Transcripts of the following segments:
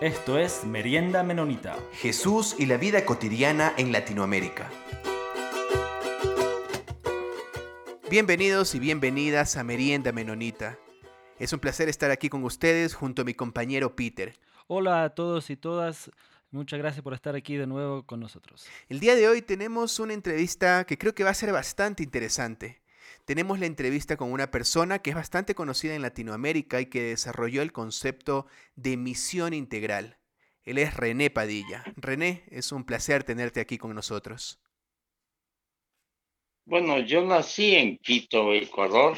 Esto es Merienda Menonita. Jesús y la vida cotidiana en Latinoamérica. Bienvenidos y bienvenidas a Merienda Menonita. Es un placer estar aquí con ustedes junto a mi compañero Peter. Hola a todos y todas. Muchas gracias por estar aquí de nuevo con nosotros. El día de hoy tenemos una entrevista que creo que va a ser bastante interesante. Tenemos la entrevista con una persona que es bastante conocida en Latinoamérica y que desarrolló el concepto de misión integral. Él es René Padilla. René, es un placer tenerte aquí con nosotros. Bueno, yo nací en Quito, Ecuador,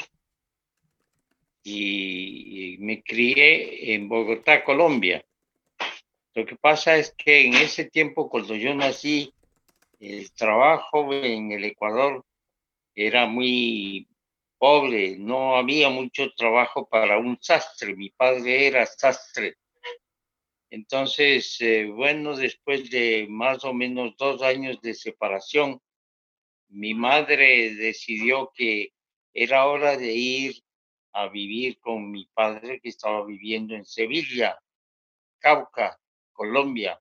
y me crié en Bogotá, Colombia. Lo que pasa es que en ese tiempo, cuando yo nací, el trabajo en el Ecuador era muy pobre, no había mucho trabajo para un sastre. Mi padre era sastre. Entonces, eh, bueno, después de más o menos dos años de separación, mi madre decidió que era hora de ir a vivir con mi padre que estaba viviendo en Sevilla, Cauca, Colombia.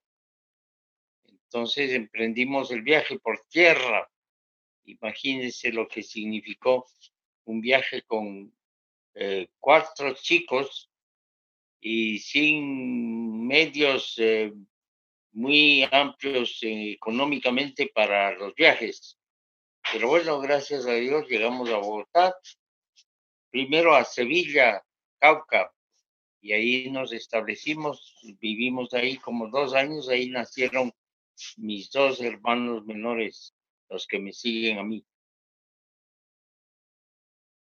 Entonces emprendimos el viaje por tierra. Imagínense lo que significó un viaje con eh, cuatro chicos y sin medios eh, muy amplios eh, económicamente para los viajes. Pero bueno, gracias a Dios llegamos a Bogotá, primero a Sevilla, Cauca, y ahí nos establecimos, vivimos ahí como dos años, ahí nacieron mis dos hermanos menores, los que me siguen a mí.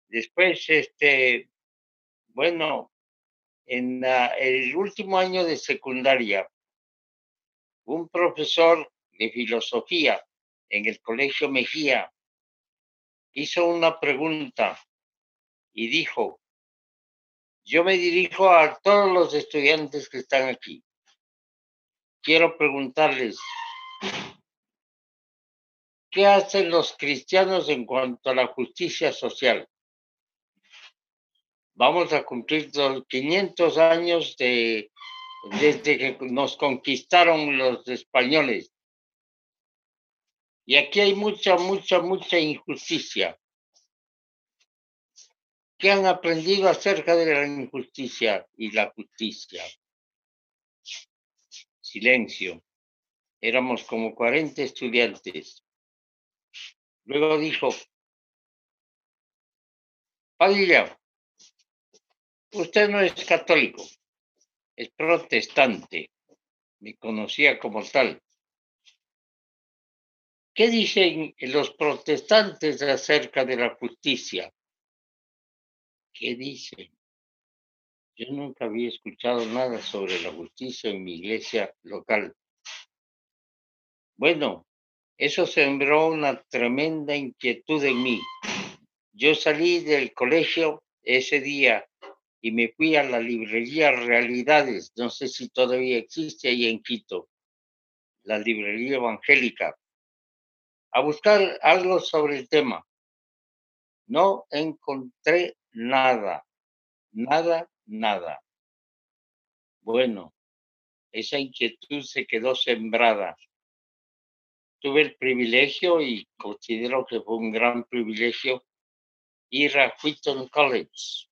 Después, este, bueno, en el último año de secundaria, un profesor de filosofía en el Colegio Mejía hizo una pregunta y dijo, yo me dirijo a todos los estudiantes que están aquí. Quiero preguntarles, ¿qué hacen los cristianos en cuanto a la justicia social? Vamos a cumplir los 500 años de, desde que nos conquistaron los españoles. Y aquí hay mucha, mucha, mucha injusticia. ¿Qué han aprendido acerca de la injusticia y la justicia? Silencio. Éramos como 40 estudiantes. Luego dijo, Padilla, usted no es católico, es protestante. Me conocía como tal. ¿Qué dicen los protestantes acerca de la justicia? ¿Qué dicen? Yo nunca había escuchado nada sobre la justicia en mi iglesia local. Bueno, eso sembró una tremenda inquietud en mí. Yo salí del colegio ese día y me fui a la librería Realidades, no sé si todavía existe ahí en Quito, la librería evangélica, a buscar algo sobre el tema. No encontré nada, nada, nada. Bueno, esa inquietud se quedó sembrada. Tuve el privilegio y considero que fue un gran privilegio ir a Wheaton College.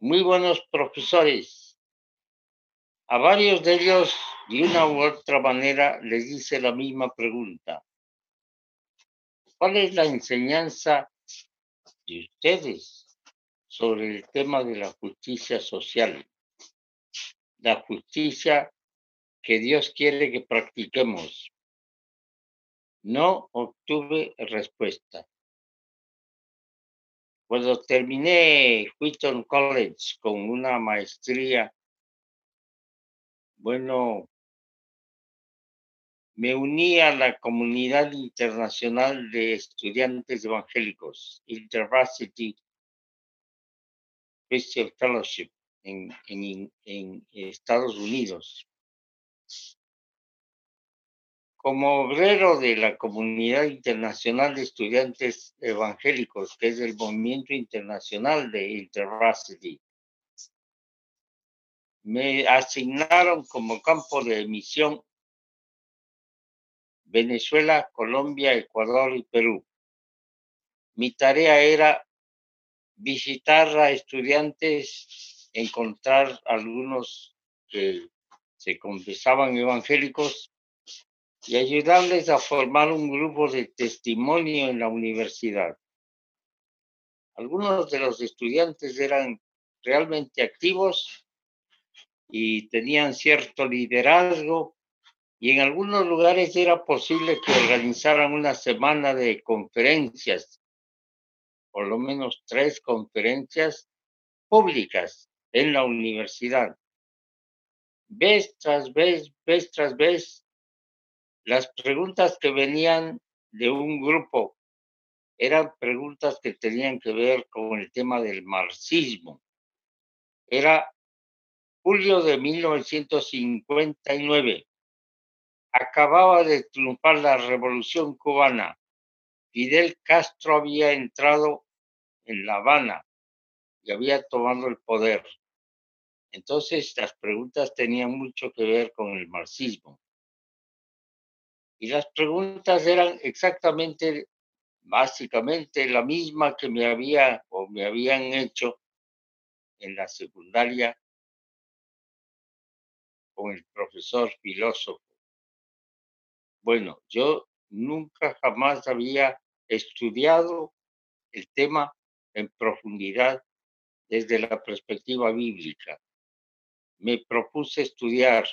Muy buenos profesores. A varios de ellos, de una u otra manera, les hice la misma pregunta. ¿Cuál es la enseñanza de ustedes sobre el tema de la justicia social, la justicia que Dios quiere que practiquemos. No obtuve respuesta. Cuando terminé Wheaton College con una maestría, bueno, me uní a la comunidad internacional de estudiantes evangélicos, InterVarsity Christian Fellowship en, Estados Unidos. Como obrero de la comunidad internacional de estudiantes evangélicos, que es el movimiento internacional de InterVarsity, me asignaron como campo de emisión Venezuela, Colombia, Ecuador y Perú. Mi tarea era visitar a estudiantes, encontrar algunos que se confesaban evangélicos y ayudarles a formar un grupo de testimonio en la universidad. Algunos de los estudiantes eran realmente activos y tenían cierto liderazgo y en algunos lugares era posible que organizaran una semana de conferencias, por lo menos tres conferencias públicas en la universidad. Vez tras vez, vez tras vez, las preguntas que venían de un grupo eran preguntas que tenían que ver con el tema del marxismo. Era julio de 1959. Acababa de triunfar la revolución cubana. Fidel Castro había entrado en La Habana y había tomado el poder. Entonces las preguntas tenían mucho que ver con el marxismo. Y las preguntas eran exactamente, básicamente, la misma que me había o me habían hecho en la secundaria con el profesor filósofo. Bueno, yo nunca jamás había estudiado el tema en profundidad desde la perspectiva bíblica. Me propuse estudiar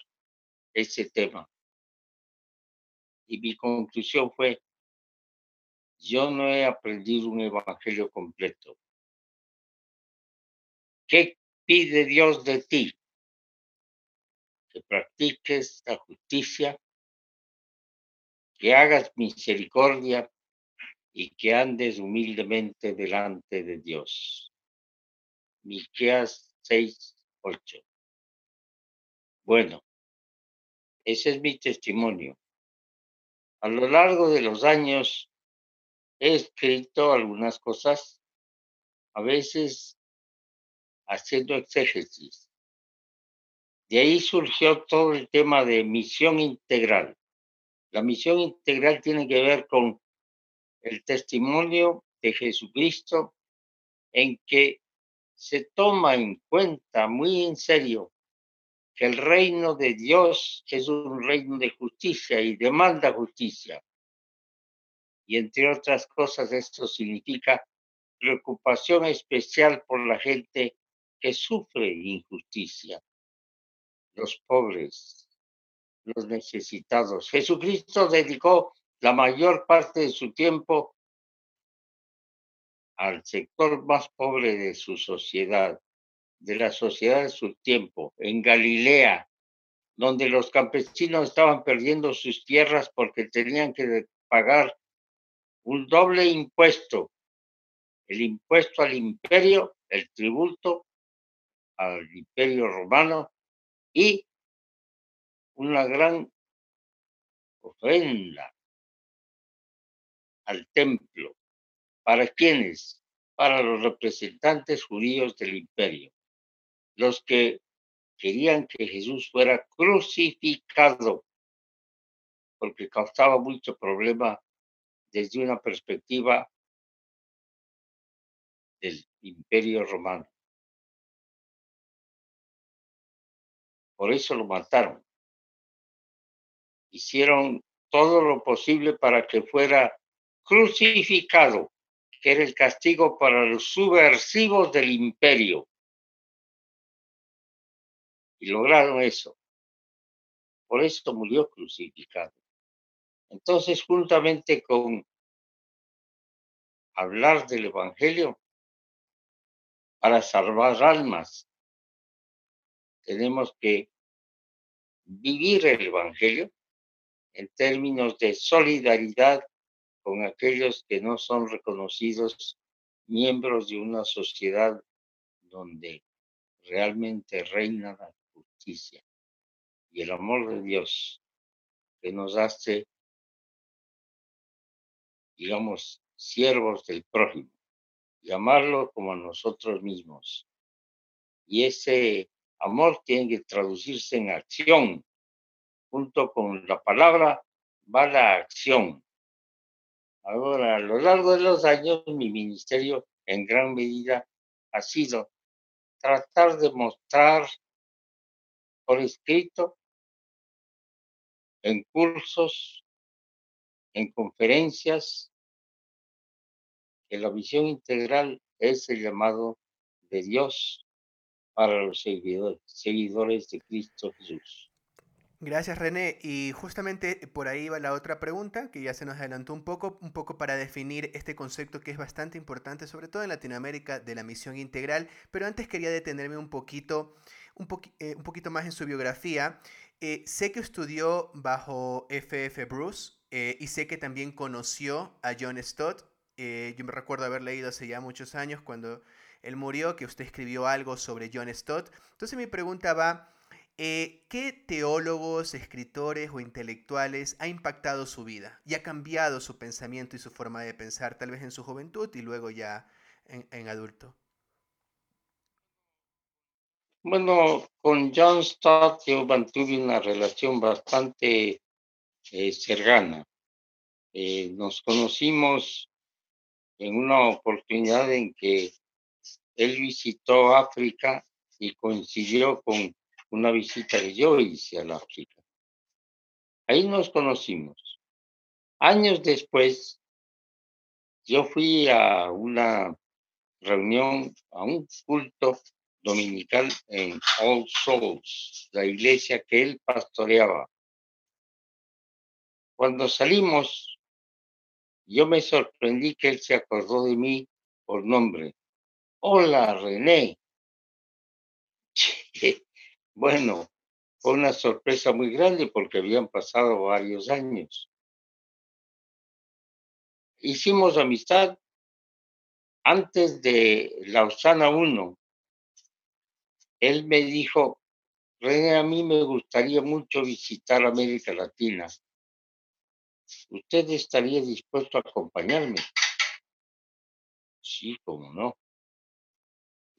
ese tema y mi conclusión fue, yo no he aprendido un evangelio completo. ¿Qué pide Dios de ti? Que practiques la justicia, que hagas misericordia y que andes humildemente delante de Dios. Miqueas 6, 8. Bueno, ese es mi testimonio. A lo largo de los años he escrito algunas cosas, a veces haciendo exégesis. De ahí surgió todo el tema de misión integral. La misión integral tiene que ver con el testimonio de Jesucristo en que se toma en cuenta muy en serio que el reino de Dios es un reino de justicia y demanda justicia. Y entre otras cosas, esto significa preocupación especial por la gente que sufre injusticia, los pobres, los necesitados. Jesucristo dedicó la mayor parte de su tiempo al sector más pobre de su sociedad, de la sociedad de su tiempo, en Galilea, donde los campesinos estaban perdiendo sus tierras porque tenían que pagar un doble impuesto, el impuesto al imperio, el tributo al imperio romano y una gran ofrenda al templo. ¿Para quiénes? Para los representantes judíos del imperio, los que querían que Jesús fuera crucificado, porque causaba mucho problema desde una perspectiva del imperio romano. Por eso lo mataron. Hicieron todo lo posible para que fuera crucificado, que era el castigo para los subversivos del imperio. Y lograron eso. Por eso murió crucificado. Entonces, juntamente con hablar del Evangelio, para salvar almas, tenemos que vivir el Evangelio en términos de solidaridad con aquellos que no son reconocidos miembros de una sociedad donde realmente reina la justicia y el amor de Dios que nos hace, digamos, siervos del prójimo, llamarlo como a nosotros mismos. Y ese Amor tiene que traducirse en acción. Junto con la palabra va la acción. Ahora, a lo largo de los años, mi ministerio en gran medida ha sido tratar de mostrar por escrito, en cursos, en conferencias, que la visión integral es el llamado de Dios para los seguidores, de Cristo Jesús. Gracias René. Y justamente por ahí va la otra pregunta, que ya se nos adelantó un poco, un poco para definir este concepto que es bastante importante, sobre todo en Latinoamérica, de la misión integral. Pero antes quería detenerme un poquito, un, eh, poquito más en su biografía. Eh, sé que estudió bajo FF Bruce eh, y sé que también conoció a John Stott. yo me recuerdo haber leído hace ya muchos años cuando él murió, que usted escribió algo sobre John Stott. Entonces mi pregunta va eh, ¿Qué teólogos, escritores o intelectuales ha impactado su vida y ha cambiado su pensamiento y su forma de pensar, tal vez en su juventud y luego ya en, adulto? Bueno, con John Stott yo mantuve una relación bastante eh, cercana. Eh, nos conocimos en una oportunidad en que él visitó África y coincidió con una visita que yo hice a la África. Ahí nos conocimos. Años después, yo fui a una reunión, a un culto dominical en All Souls, la iglesia que él pastoreaba. Cuando salimos, yo me sorprendí que él se acordó de mí por nombre. Hola, René. Bueno, fue una sorpresa muy grande porque habían pasado varios años. Hicimos amistad antes de Lausana 1. Él me dijo, René, a mí me gustaría mucho visitar América Latina. ¿Usted estaría dispuesto a acompañarme? Sí, cómo no.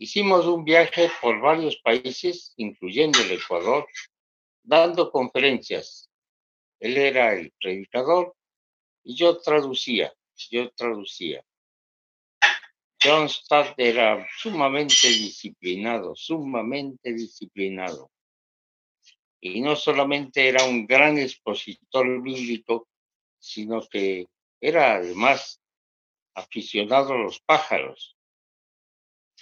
Hicimos un viaje por varios países, incluyendo el Ecuador, dando conferencias. Él era el predicador y yo traducía, yo traducía. John Stott era sumamente disciplinado, sumamente disciplinado. Y no solamente era un gran expositor bíblico, sino que era además aficionado a los pájaros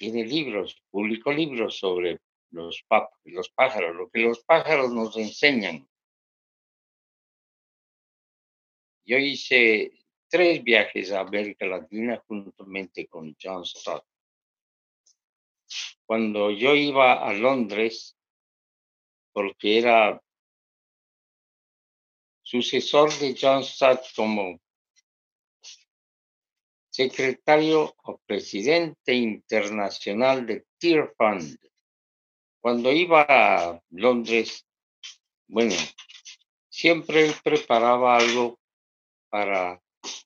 tiene libros, publicó libros sobre los, pájaros, lo que los pájaros nos enseñan. Yo hice tres viajes a América Latina juntamente con John Stott. Cuando yo iba a Londres, porque era sucesor de John Stott como secretario o presidente internacional de Tear Fund. Cuando iba a Londres, bueno, siempre él preparaba algo para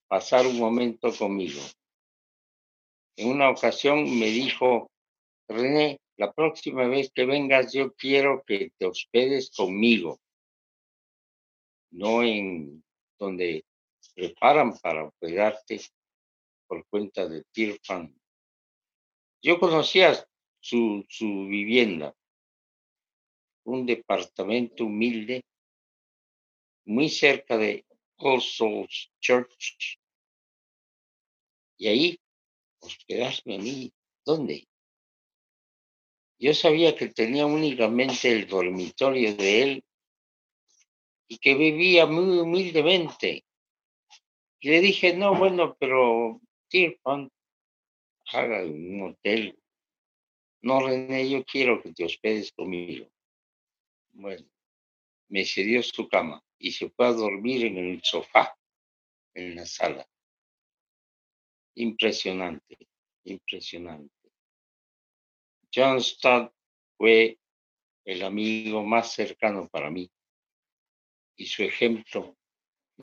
pasar un momento conmigo. En una ocasión me dijo, René, la próxima vez que vengas yo quiero que te hospedes conmigo, no en donde preparan para hospedarte, por cuenta de Tirfan. Yo conocía su, su vivienda, un departamento humilde, muy cerca de All Souls Church. Y ahí hospedarme a mí. ¿Dónde? Yo sabía que tenía únicamente el dormitorio de él y que vivía muy humildemente. Y le dije, no, bueno, pero haga un hotel. No, René, yo quiero que te hospedes conmigo. Bueno, me cedió su cama y se fue a dormir en el sofá, en la sala. Impresionante, impresionante. John Stott fue el amigo más cercano para mí y su ejemplo,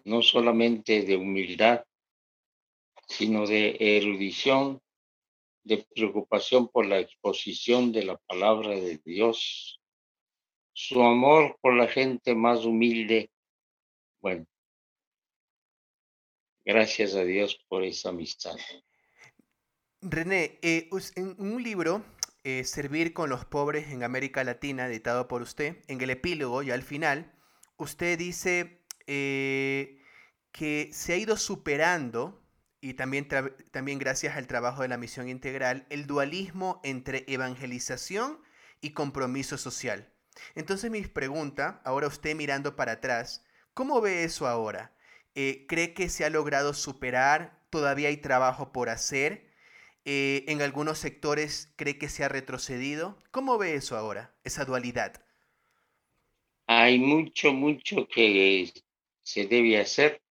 no solamente de humildad, sino de erudición, de preocupación por la exposición de la palabra de Dios su amor por la gente más humilde. Bueno, gracias a Dios por esa amistad. René, eh, en un libro, eh, Servir con los pobres en América Latina, editado por usted, en el epílogo y al final, usted dice eh, que se ha ido superando, y también, también gracias al trabajo de la misión integral, el dualismo entre evangelización y compromiso social. Entonces mi pregunta, ahora usted mirando para atrás, ¿cómo ve eso ahora? Eh, ¿Cree que se ha logrado superar? ¿Todavía hay trabajo por hacer? Eh, ¿En algunos sectores cree que se ha retrocedido? ¿Cómo ve eso ahora, esa dualidad? Hay mucho, mucho que se debe hacer.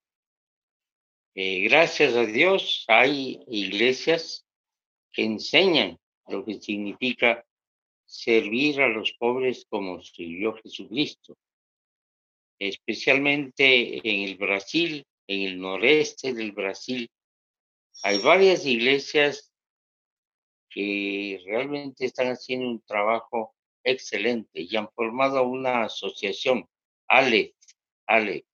Eh, gracias a Dios hay iglesias que enseñan lo que significa servir a los pobres como sirvió Jesucristo, especialmente en el Brasil, en el noreste del Brasil. Hay varias iglesias que realmente están haciendo un trabajo excelente y han formado una asociación, ALEF. ALEF.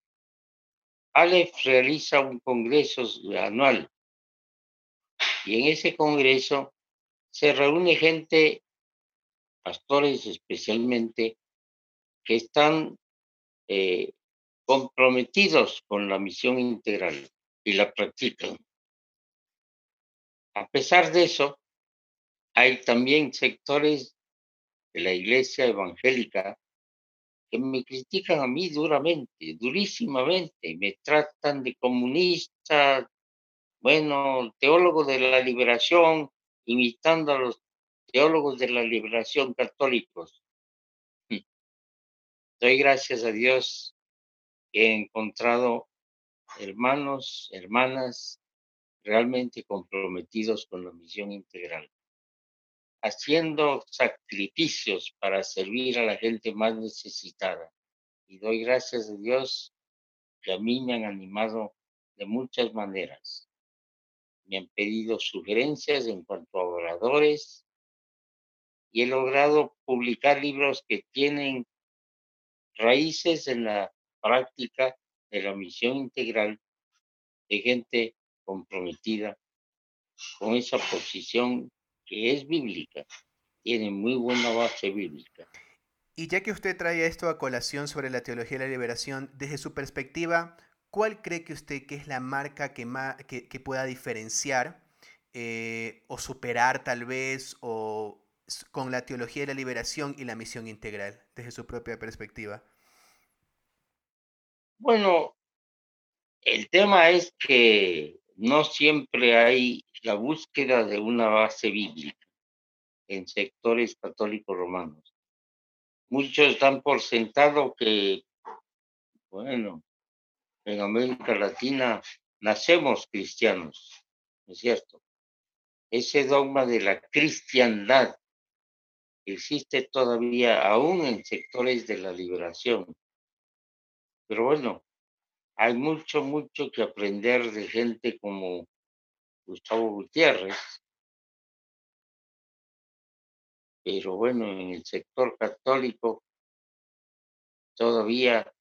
ALEF realiza un congreso anual y en ese congreso se reúne gente pastores especialmente, que están eh, comprometidos con la misión integral y la practican. A pesar de eso, hay también sectores de la iglesia evangélica que me critican a mí duramente, durísimamente, me tratan de comunista, bueno, teólogo de la liberación, imitando a los teólogos de la liberación católicos. Mm. Doy gracias a Dios que he encontrado hermanos, hermanas realmente comprometidos con la misión integral, haciendo sacrificios para servir a la gente más necesitada. Y doy gracias a Dios que a mí me han animado de muchas maneras. Me han pedido sugerencias en cuanto a oradores, y he logrado publicar libros que tienen raíces en la práctica de la misión integral de gente comprometida con esa posición que es bíblica, tiene muy buena base bíblica. Y ya que usted trae esto a colación sobre la teología de la liberación, desde su perspectiva, ¿cuál cree que usted que es la marca que, que, pueda diferenciar eh, o superar tal vez o, con la teología de la liberación y la misión integral, desde su propia perspectiva? Bueno, el tema es que no siempre hay la búsqueda de una base bíblica en sectores católicos romanos. Muchos dan por sentado que, bueno, en América Latina nacemos cristianos, ¿no es cierto? Ese dogma de la cristiandad existe todavía aún en sectores de la liberación. Pero bueno, hay mucho, mucho que aprender de gente como Gustavo Gutiérrez. Pero bueno, en el sector católico todavía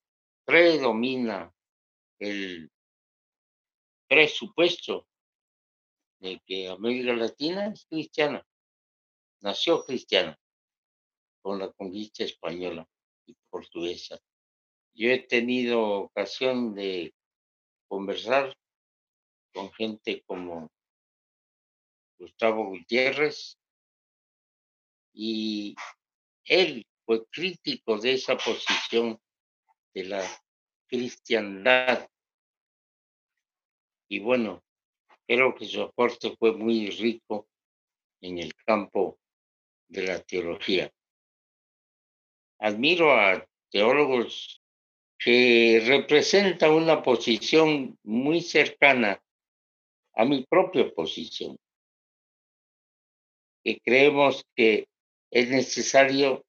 predomina el presupuesto de que América Latina es cristiana, nació cristiana con la conquista española y portuguesa. Yo he tenido ocasión de conversar con gente como Gustavo Gutiérrez y él fue crítico de esa posición de la cristiandad. Y bueno, creo que su aporte fue muy rico en el campo de la teología admiro a teólogos que representan una posición muy cercana a mi propia posición, que creemos que es necesario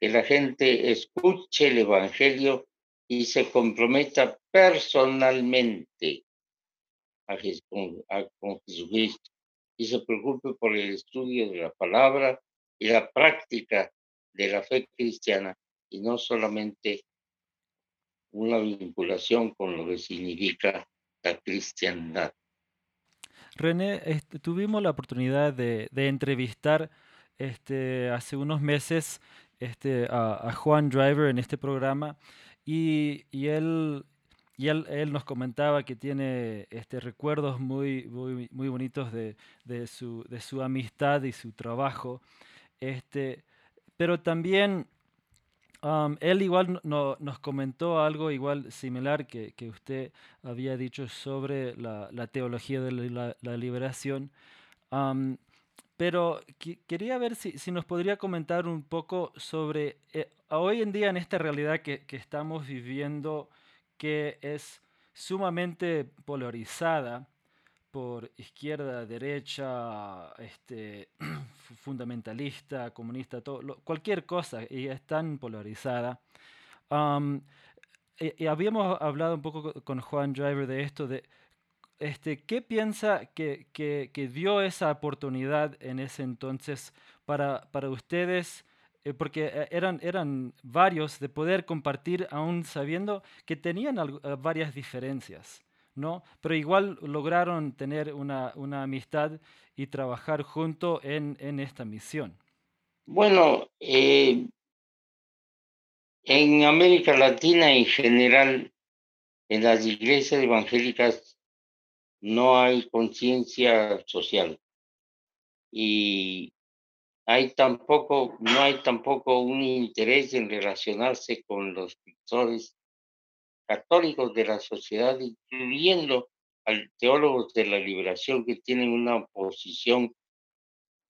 que la gente escuche el Evangelio y se comprometa personalmente a, con Jesucristo y se preocupe por el estudio de la palabra y la práctica de la fe cristiana y no solamente una vinculación con lo que significa la cristiandad. René, este, tuvimos la oportunidad de, entrevistar este, hace unos meses este, a, Juan Driver en este programa y, él, nos comentaba que tiene recuerdos muy, bonitos de, su, amistad y su trabajo. Pero también él igual nos comentó algo igual similar que, usted había dicho sobre la, teología de la, liberación. pero quería ver si, nos podría comentar un poco sobre eh, hoy en día en esta realidad que, que, estamos viviendo, que es sumamente polarizada por izquierda, derecha, este, fundamentalista, comunista, todo, cualquier cosa, y es tan polarizada. y, habíamos hablado un poco con Juan Driver de esto, de este, ¿qué piensa que, que, dio esa oportunidad en ese entonces para, para ustedes? Eh, porque eh, eran, eran varios de poder compartir aún sabiendo que tenían varias diferencias. ¿No? Pero igual lograron tener una, amistad y trabajar junto en, esta misión. Bueno, eh, en América Latina en general, en las iglesias evangélicas no hay conciencia social y hay tampoco, no hay tampoco un interés en relacionarse con los pictores católicos de la sociedad, incluyendo a teólogos de la liberación que tienen una posición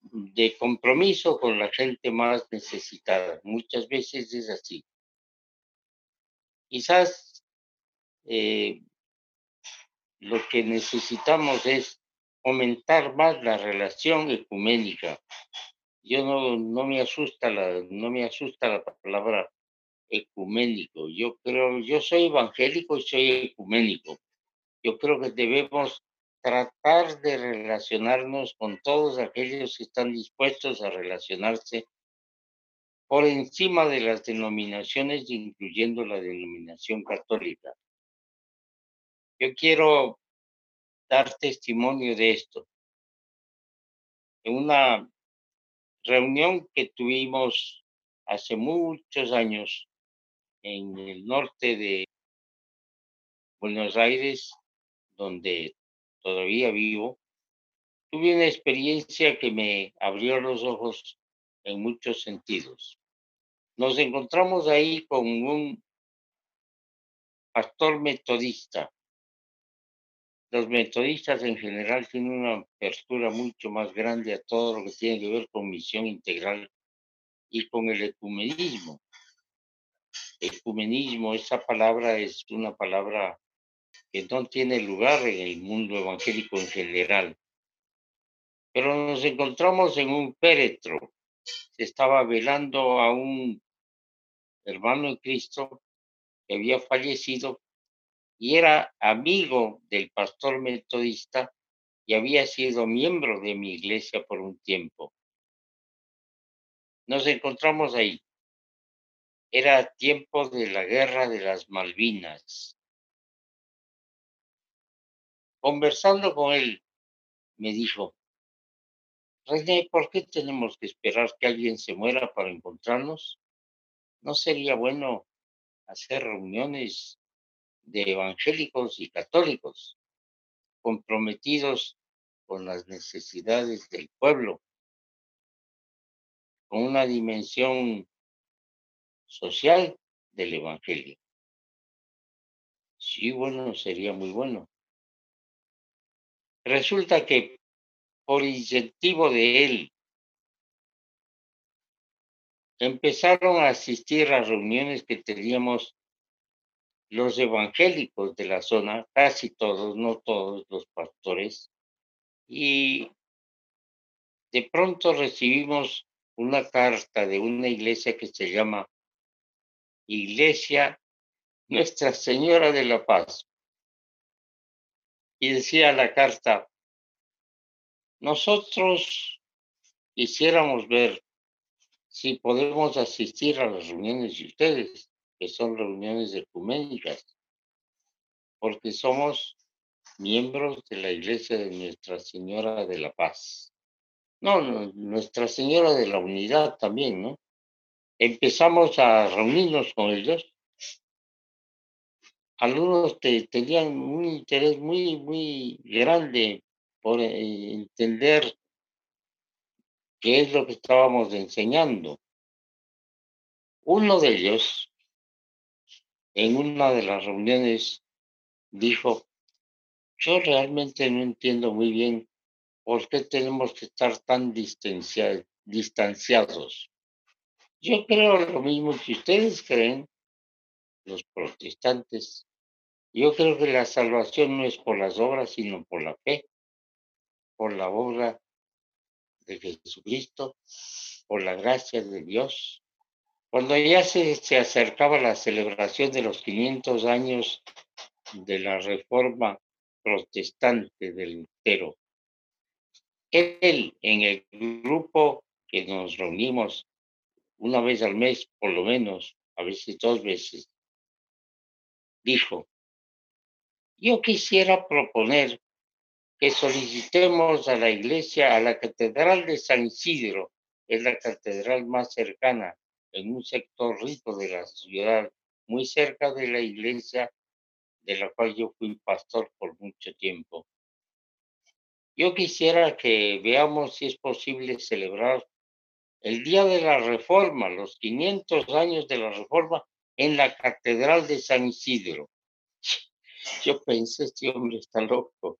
de compromiso con la gente más necesitada. Muchas veces es así. Quizás eh, lo que necesitamos es aumentar más la relación ecuménica. Yo no, no me asusta la, no me asusta la palabra ecuménico. Yo creo, yo soy evangélico y soy ecuménico. Yo creo que debemos tratar de relacionarnos con todos aquellos que están dispuestos a relacionarse por encima de las denominaciones, incluyendo la denominación católica. Yo quiero dar testimonio de esto. En una reunión que tuvimos hace muchos años en el norte de Buenos Aires, donde todavía vivo, tuve una experiencia que me abrió los ojos en muchos sentidos. Nos encontramos ahí con un pastor metodista. Los metodistas en general tienen una apertura mucho más grande a todo lo que tiene que ver con misión integral y con el ecumenismo ecumenismo, esa palabra es una palabra que no tiene lugar en el mundo evangélico en general. Pero nos encontramos en un féretro. Se estaba velando a un hermano en Cristo que había fallecido y era amigo del pastor metodista y había sido miembro de mi iglesia por un tiempo. Nos encontramos ahí. Era tiempo de la guerra de las Malvinas. Conversando con él, me dijo, René, ¿por qué tenemos que esperar que alguien se muera para encontrarnos? ¿No sería bueno hacer reuniones de evangélicos y católicos comprometidos con las necesidades del pueblo, con una dimensión social del Evangelio. Sí, bueno, sería muy bueno. Resulta que por incentivo de él, empezaron a asistir a reuniones que teníamos los evangélicos de la zona, casi todos, no todos los pastores, y de pronto recibimos una carta de una iglesia que se llama Iglesia Nuestra Señora de la Paz. Y decía la carta, nosotros quisiéramos ver si podemos asistir a las reuniones de ustedes, que son reuniones ecuménicas, porque somos miembros de la Iglesia de Nuestra Señora de la Paz. No, Nuestra Señora de la Unidad también, ¿no? Empezamos a reunirnos con ellos. Algunos tenían un interés muy, muy grande por eh, entender qué es lo que estábamos enseñando. Uno de ellos, en una de las reuniones, dijo, yo realmente no entiendo muy bien por qué tenemos que estar tan distanciados. Yo creo lo mismo que ustedes creen, los protestantes. Yo creo que la salvación no es por las obras, sino por la fe, por la obra de Jesucristo, por la gracia de Dios. Cuando ya se, se acercaba la celebración de los 500 años de la reforma protestante del Lutero, él en el grupo que nos reunimos una vez al mes, por lo menos, a veces dos veces, dijo, yo quisiera proponer que solicitemos a la iglesia, a la Catedral de San Isidro, es la catedral más cercana en un sector rico de la ciudad, muy cerca de la iglesia de la cual yo fui pastor por mucho tiempo. Yo quisiera que veamos si es posible celebrar el día de la reforma, los 500 años de la reforma en la Catedral de San Isidro. Yo pensé, este hombre está loco.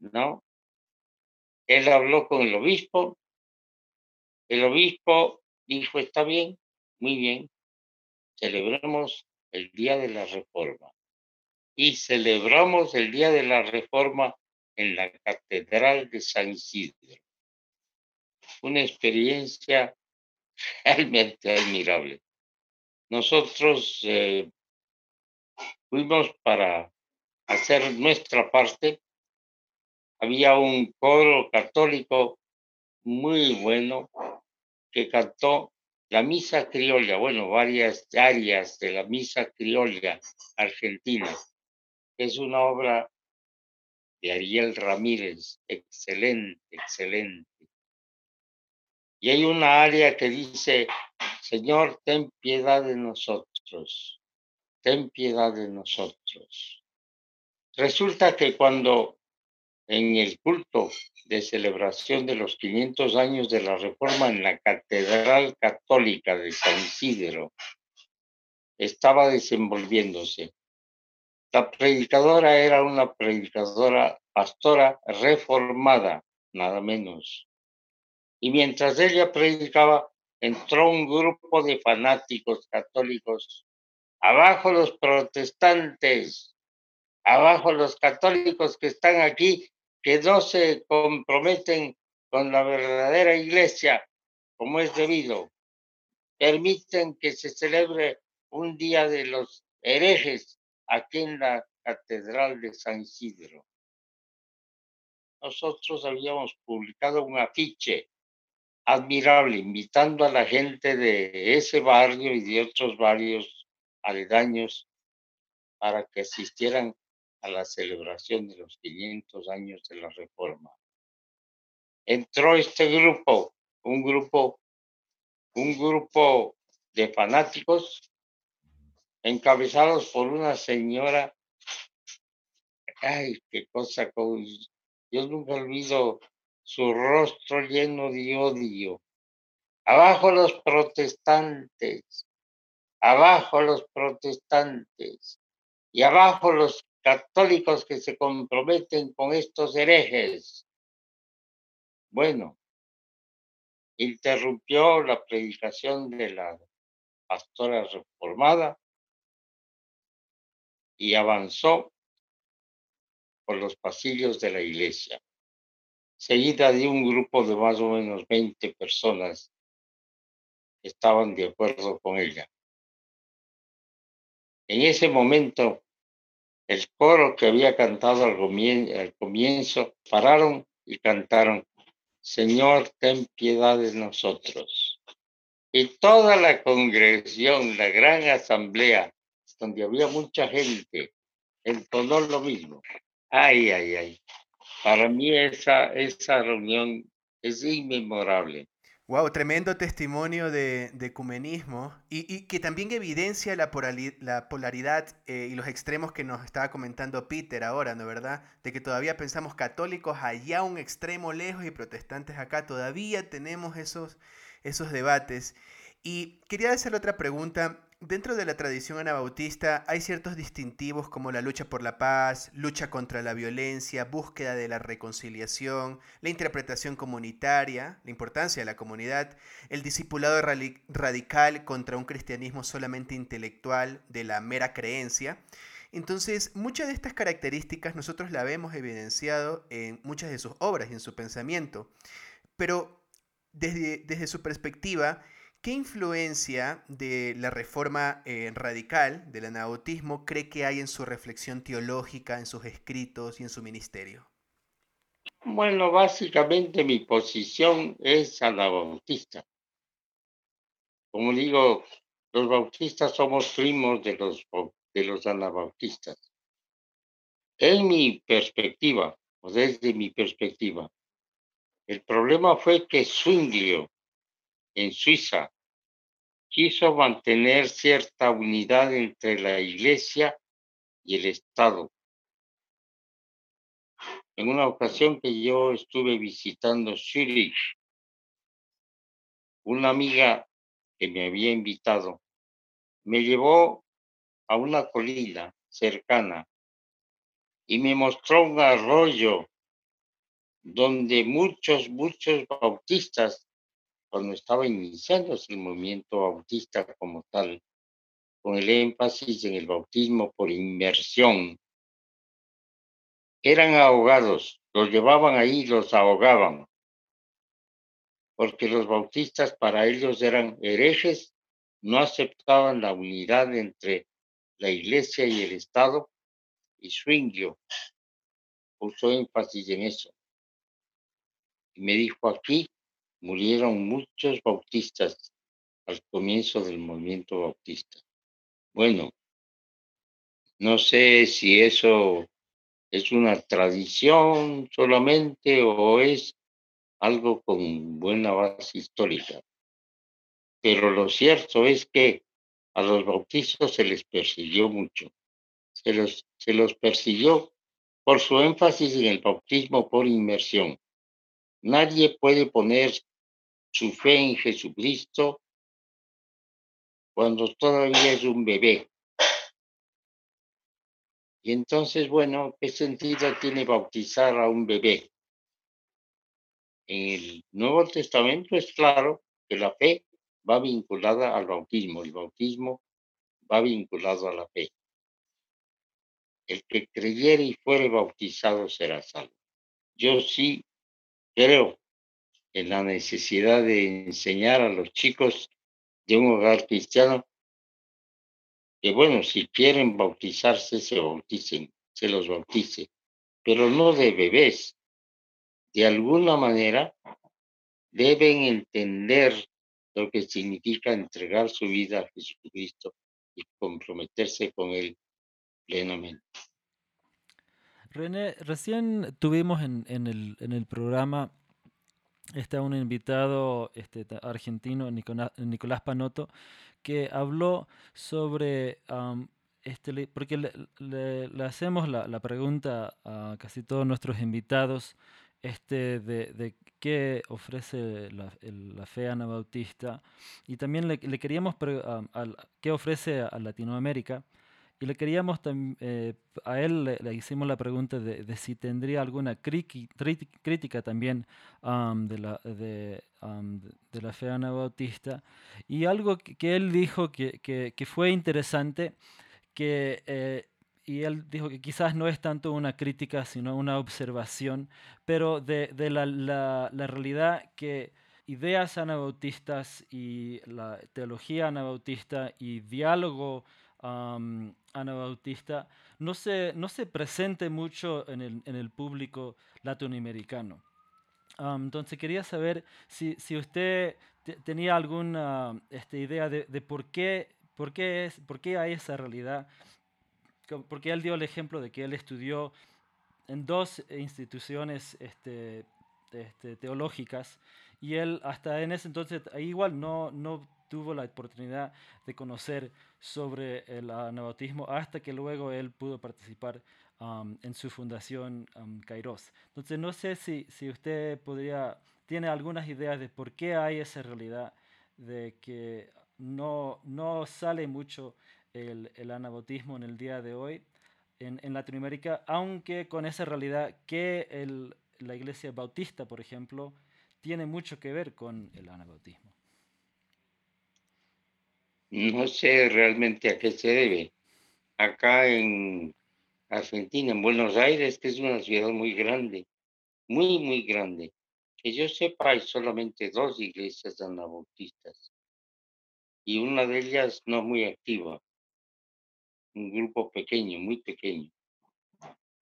¿no? Él habló con el obispo, el obispo dijo, está bien, muy bien, celebremos el día de la reforma. Y celebramos el día de la reforma en la Catedral de San Isidro. Una experiencia realmente admirable. Nosotros eh, fuimos para hacer nuestra parte había un coro católico muy bueno que cantó la misa criolla, bueno, varias áreas de la misa criolla argentina. Es una obra de Ariel Ramírez, excelente, excelente. Y hay una área que dice, Señor, ten piedad de nosotros, ten piedad de nosotros. Resulta que cuando en el culto de celebración de los 500 años de la Reforma en la Catedral Católica de San Isidro estaba desenvolviéndose. La predicadora era una predicadora pastora reformada, nada menos. Y mientras ella predicaba, entró un grupo de fanáticos católicos. Abajo los protestantes, abajo los católicos que están aquí que no se comprometen con la verdadera iglesia como es debido. Permiten que se celebre un día de los herejes aquí en la Catedral de San Isidro. Nosotros habíamos publicado un afiche admirable invitando a la gente de ese barrio y de otros barrios aledaños para que asistieran a la celebración de los 500 años de la Reforma. Entró este grupo, un grupo, un grupo de fanáticos encabezados por una señora, ay, qué cosa, yo nunca olvido su rostro lleno de odio. Abajo los protestantes, abajo los protestantes y abajo los católicos que se comprometen con estos herejes. Bueno, interrumpió la predicación de la pastora reformada y avanzó por los pasillos de la iglesia, seguida de un grupo de más o menos 20 personas que estaban de acuerdo con ella. En ese momento el coro que había cantado al comienzo, pararon y cantaron, Señor, ten piedad de nosotros. que toda la congregación, la gran asamblea, donde había mucha gente, entonó lo mismo. Ay, ay, ay. Para mí esa, esa reunión es inmemorable. Wow, tremendo testimonio de, ecumenismo y, que también evidencia la, la polaridad eh, y los extremos que nos estaba comentando Peter ahora, ¿no verdad? De que todavía pensamos católicos allá un extremo lejos y protestantes acá, todavía tenemos esos, esos debates. Y quería hacerle otra pregunta Dentro de la tradición anabautista hay ciertos distintivos como la lucha por la paz, lucha contra la violencia, búsqueda de la reconciliación, la interpretación comunitaria, la importancia de la comunidad, el discipulado radical contra un cristianismo solamente intelectual de la mera creencia. Entonces, muchas de estas características nosotros la vemos evidenciado en muchas de sus obras y en su pensamiento. Pero desde, desde su perspectiva, ¿Qué influencia de la reforma eh, radical del anabautismo cree que hay en su reflexión teológica, en sus escritos y en su ministerio? Bueno, básicamente mi posición es anabautista. Como digo, los bautistas somos primos de los, de los anabautistas. En mi perspectiva, o desde mi perspectiva, el problema fue que Zwinglio en Suiza quiso mantener cierta unidad entre la Iglesia y el Estado. En una ocasión que yo estuve visitando Zurich, una amiga que me había invitado me llevó a una colina cercana y me mostró un arroyo donde muchos, muchos bautistas cuando estaba iniciándose el movimiento bautista como tal, con el énfasis en el bautismo por inmersión, eran ahogados, los llevaban ahí, los ahogaban, porque los bautistas para ellos eran herejes, no aceptaban la unidad entre la iglesia y el Estado, y Zwinglio puso énfasis en eso. Y me dijo aquí, murieron muchos bautistas al comienzo del movimiento bautista. Bueno, no sé si eso es una tradición solamente o es algo con buena base histórica. Pero lo cierto es que a los bautistas se les persiguió mucho. Se los, se los persiguió por su énfasis en el bautismo por inmersión. Nadie puede poner su fe en Jesucristo cuando todavía es un bebé. Y entonces, bueno, ¿qué sentido tiene bautizar a un bebé? En el Nuevo Testamento es claro que la fe va vinculada al bautismo, el bautismo va vinculado a la fe. El que creyere y fuere bautizado será salvo. Yo sí creo en la necesidad de enseñar a los chicos de un hogar cristiano que, bueno, si quieren bautizarse, se bauticen, se los bautice, pero no de bebés. De alguna manera deben entender lo que significa entregar su vida a Jesucristo y comprometerse con Él plenamente. René, recién tuvimos en, el, en el programa está un invitado este, argentino, Nicolás, Panotto, que habló sobre, este, porque le, hacemos la, pregunta a casi todos nuestros invitados este, de, qué ofrece la, fe anabautista y también le, queríamos qué ofrece a Latinoamérica. Y le queríamos eh, a él le, hicimos la pregunta de, si tendría alguna crítica también de, la, de, de, la fe anabautista. Y algo que, él dijo que, que, fue interesante, que, eh, y él dijo que quizás no es tanto una crítica, sino una observación, pero de, de la, la, realidad que ideas anabautistas y la teología anabautista y diálogo anabautista no se, no se presente mucho en el, en el público latinoamericano. entonces quería saber si, si usted tenía alguna este, idea de, de, por, qué, por, qué es, por qué hay esa realidad. Porque él dio el ejemplo de que él estudió en dos instituciones este, este, teológicas y él hasta en ese entonces igual no, no tuvo la oportunidad de conocer sobre el anabautismo hasta que luego él pudo participar en su fundación Kairos. Entonces no sé si, si usted podría, tiene algunas ideas de por qué hay esa realidad de que no, no sale mucho el, el anabautismo en el día de hoy en, en Latinoamérica, aunque con esa realidad que el, la iglesia bautista, por ejemplo, tiene mucho que ver con el anabautismo. No sé realmente a qué se debe. Acá en Argentina, en Buenos Aires, que es una ciudad muy grande, muy, muy grande. Que yo sepa, hay solamente dos iglesias anabautistas y una de ellas no muy activa, un grupo pequeño, muy pequeño.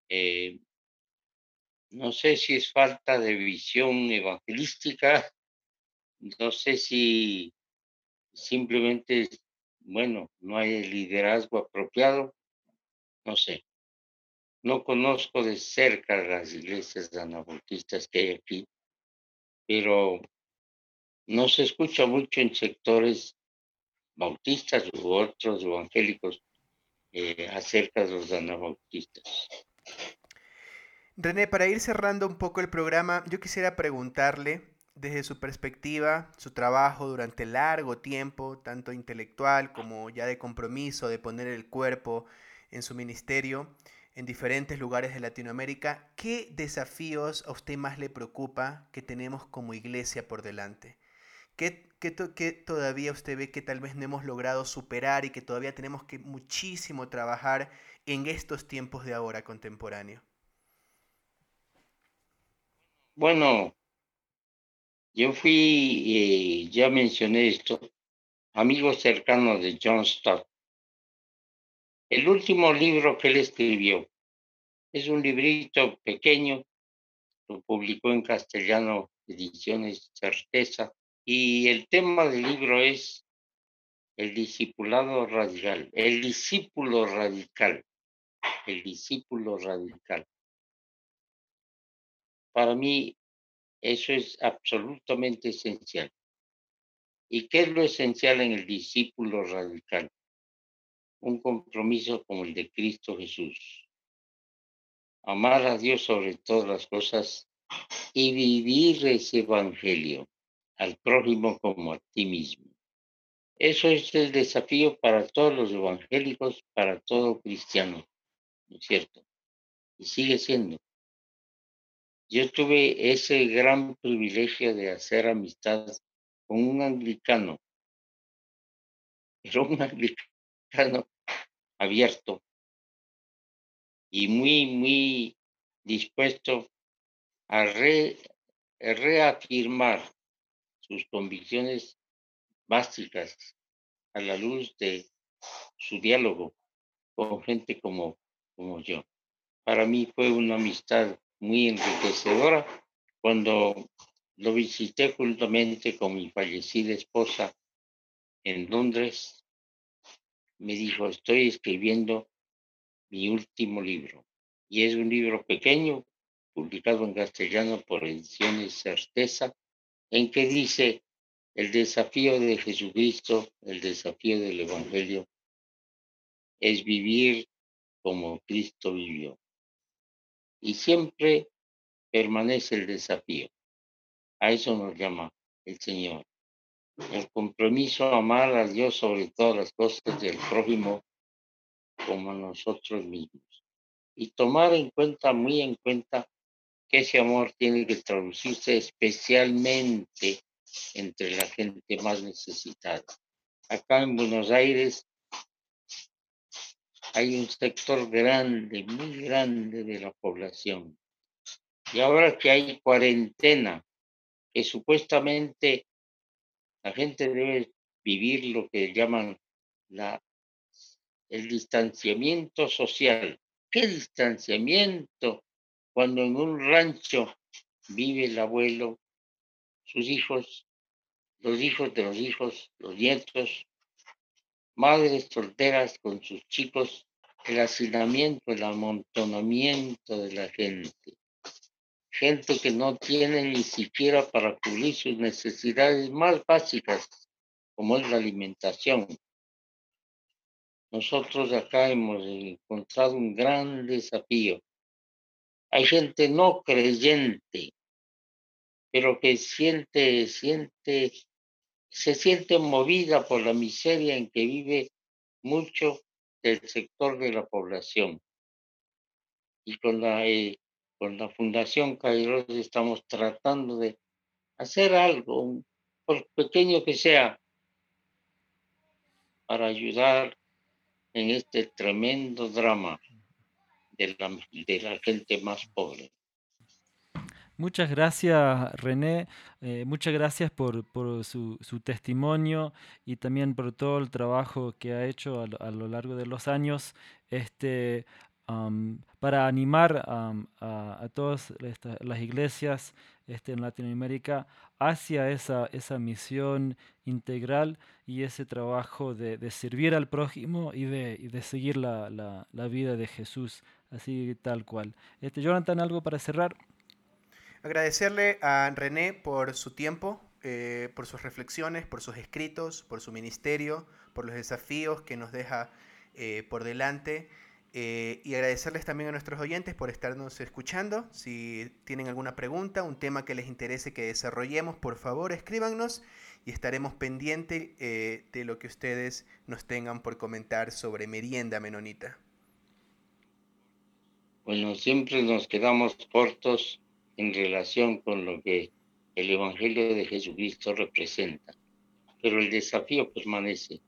Eh, no sé si es falta de visión evangelística, no sé si simplemente, bueno, no hay liderazgo apropiado, no sé. No conozco de cerca las iglesias anabautistas que hay aquí, pero no se escucha mucho en sectores bautistas u otros evangélicos eh, acerca de los anabautistas. René, para ir cerrando un poco el programa, yo quisiera preguntarle desde su perspectiva, su trabajo durante largo tiempo, tanto intelectual como ya de compromiso, de poner el cuerpo en su ministerio en diferentes lugares de Latinoamérica, ¿qué desafíos a usted más le preocupa que tenemos como iglesia por delante? ¿Qué, qué, qué todavía usted ve que tal vez no hemos logrado superar y que todavía tenemos que muchísimo trabajar en estos tiempos de ahora contemporáneo? Bueno, yo fui, eh, ya mencioné esto, amigo cercano de John Stott. El último libro que él escribió es un librito pequeño, lo publicó en castellano, Ediciones Certeza, y el tema del libro es el discipulado radical, el discípulo radical, el discípulo radical. Para mí eso es absolutamente esencial. ¿Y qué es lo esencial en el discípulo radical? Un compromiso como el de Cristo Jesús. Amar a Dios sobre todas las cosas y vivir ese evangelio al prójimo como a ti mismo. Eso es el desafío para todos los evangélicos, para todo cristiano, ¿no es cierto? Y sigue siendo. Yo tuve ese gran privilegio de hacer amistad con un anglicano, pero un anglicano abierto y muy, muy dispuesto a reafirmar sus convicciones básicas a la luz de su diálogo con gente como, como yo. Para mí fue una amistad muy enriquecedora cuando lo visité juntamente con mi fallecida esposa en Londres. Me dijo, estoy escribiendo mi último libro. Y es un libro pequeño, publicado en castellano por Ediciones Certeza, en que dice el desafío de Jesucristo, el desafío del Evangelio, es vivir como Cristo vivió y siempre permanece el desafío. A eso nos llama el Señor. El compromiso a amar a Dios sobre todas las cosas del prójimo como a nosotros mismos. Y tomar en cuenta, muy en cuenta, que ese amor tiene que traducirse especialmente entre la gente más necesitada. Acá en Buenos Aires hay un sector grande, muy grande de la población. Y ahora que hay cuarentena, que supuestamente la gente debe vivir lo que llaman la, el distanciamiento social. ¿Qué distanciamiento? Cuando en un rancho vive el abuelo, sus hijos, los hijos de los hijos, los nietos, madres solteras con sus chicos, el hacinamiento, el amontonamiento de la gente. Gente que no tiene ni siquiera para cubrir sus necesidades más básicas, como es la alimentación. Nosotros acá hemos encontrado un gran desafío. Hay gente no creyente, pero que siente, siente, se siente movida por la miseria en que vive mucho del sector de la población. Y con la, eh, con la Fundación Kairos estamos tratando de hacer algo, por pequeño que sea, para ayudar en este tremendo drama de la, de la gente más pobre. Muchas gracias, René. Eh, muchas gracias por, su, testimonio y también por todo el trabajo que ha hecho a, lo largo de los años este, para animar a, todas las iglesias este, en Latinoamérica hacia esa, esa misión integral y ese trabajo de, servir al prójimo y de, de seguir la, la, vida de Jesús, así tal cual. Este, Jonathan, ¿algo para cerrar? Agradecerle a René por su tiempo, eh, por sus reflexiones, por sus escritos, por su ministerio, por los desafíos que nos deja eh, por delante. Eh, y agradecerles también a nuestros oyentes por estarnos escuchando. Si tienen alguna pregunta, un tema que les interese que desarrollemos, por favor escríbanos y estaremos pendientes de lo que ustedes nos tengan por comentar sobre merienda menonita. Bueno, siempre nos quedamos cortos en relación con lo que el Evangelio de Jesucristo representa. Pero el desafío permanece.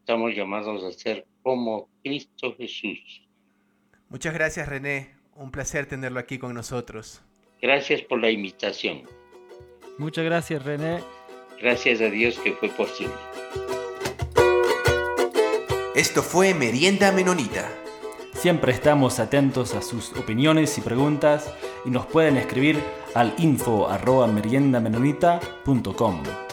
Estamos llamados a ser como Cristo Jesús. Muchas gracias René, un placer tenerlo aquí con nosotros. Gracias por la invitación. Muchas gracias René. Gracias a Dios que fue posible. Esto fue Merienda Menonita. Siempre estamos atentos a sus opiniones y preguntas y nos pueden escribir al info arroba meriendamenonita.com.